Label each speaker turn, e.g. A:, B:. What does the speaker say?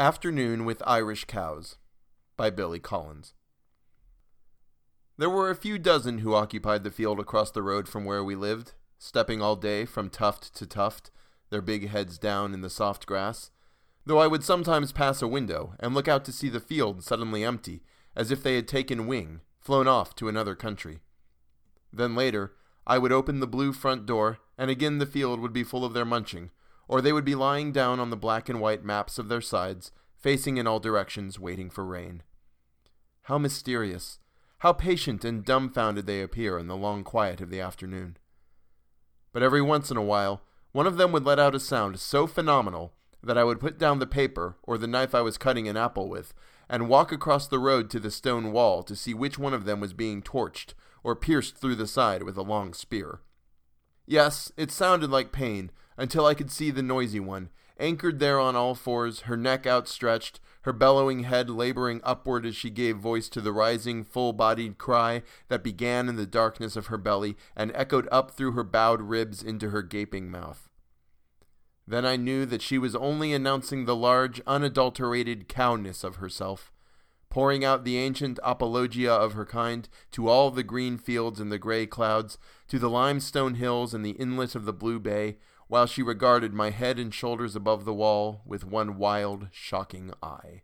A: Afternoon with Irish Cows by Billy Collins. There were a few dozen who occupied the field across the road from where we lived, stepping all day from tuft to tuft, their big heads down in the soft grass, though I would sometimes pass a window and look out to see the field suddenly empty, as if they had taken wing, flown off to another country. Then later, I would open the blue front door, and again the field would be full of their munching, or they would be lying down on the black and white maps of their sides, facing in all directions, waiting for rain. How mysterious, how patient and dumbfounded they appear in the long quiet of the afternoon. But every once in a while, one of them would let out a sound so phenomenal that I would put down the paper or the knife I was cutting an apple with and walk across the road to the stone wall to see which one of them was being torched or pierced through the side with a long spear. Yes, it sounded like pain, until I could see the noisy one, anchored there on all fours, her neck outstretched, her bellowing head laboring upward as she gave voice to the rising, full bodied cry that began in the darkness of her belly and echoed up through her bowed ribs into her gaping mouth. Then I knew that she was only announcing the large, unadulterated cowness of herself, pouring out the ancient apologia of her kind to all the green fields and the gray clouds, to the limestone hills and the inlet of the blue bay, while she regarded my head and shoulders above the wall with one wild, shocking eye.